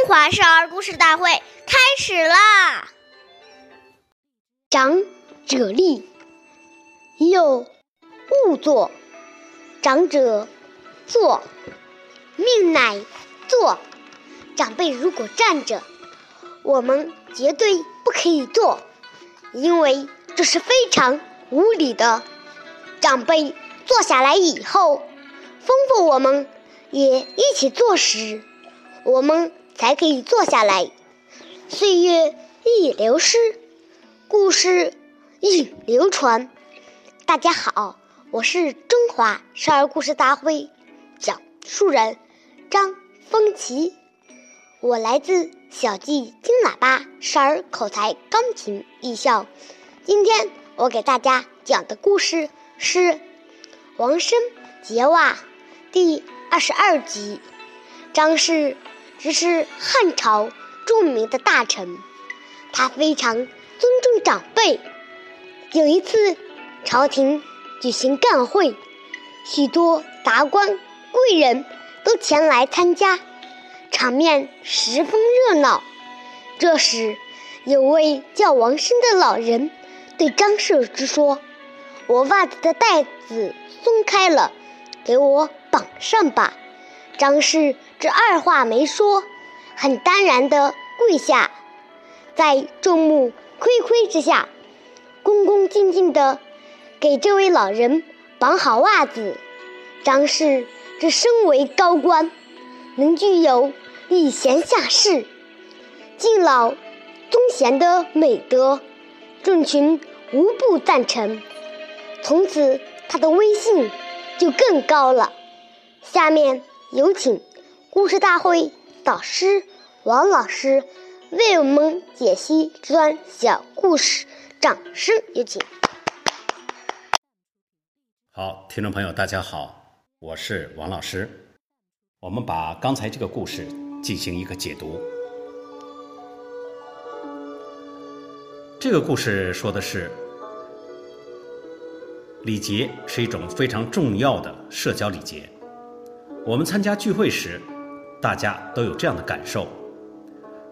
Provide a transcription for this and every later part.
中华少儿故事大会开始啦！长者立，幼勿坐。长者坐，命乃坐。长辈如果站着，我们绝对不可以坐，因为这是非常无礼的。长辈坐下来以后，吩咐我们也一起坐时，我们才可以坐下来。岁月易流失，故事易流传。大家好，我是中华少儿故事大会讲述人张风奇，我来自小季金喇叭少儿口才钢琴艺校。今天我给大家讲的故事是《王生结袜》第二十二集。张氏只是汉朝著名的大臣，他非常尊重长辈。有一次，朝廷举行干会，许多达官贵人都前来参加，场面十分热闹。这时，有位叫王生的老人对张氏之说：“我袜子的带子松开了，给我绑上吧。”张氏这二话没说，很淡然地跪下，在众目睽睽之下，恭恭敬敬地给这位老人绑好袜子。张氏这身为高官，能具有礼贤下士、敬老尊贤的美德，众群无不赞成。从此，他的威信就更高了。下面。有请故事大会导师王老师为我们解析这段小故事，掌声有请。好，听众朋友，大家好，我是王老师。我们把刚才这个故事进行一个解读。这个故事说的是，礼节是一种非常重要的社交礼节。我们参加聚会时，大家都有这样的感受。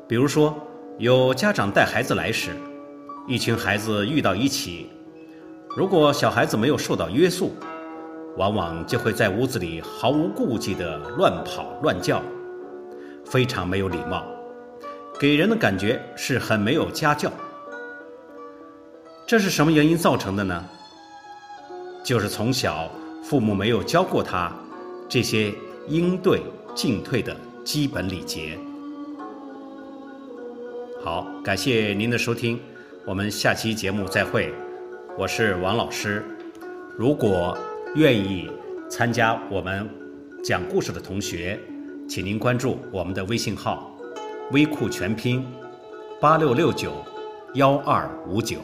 比如说，有家长带孩子来时，一群孩子遇到一起，如果小孩子没有受到约束，往往就会在屋子里毫无顾忌地乱跑乱叫，非常没有礼貌，给人的感觉是很没有家教。这是什么原因造成的呢？就是从小父母没有教过他。这些应对进退的基本礼节。好，感谢您的收听，我们下期节目再会。我是王老师。如果愿意参加我们讲故事的同学，请您关注我们的微信号“微库全拼八六六九幺二五九”。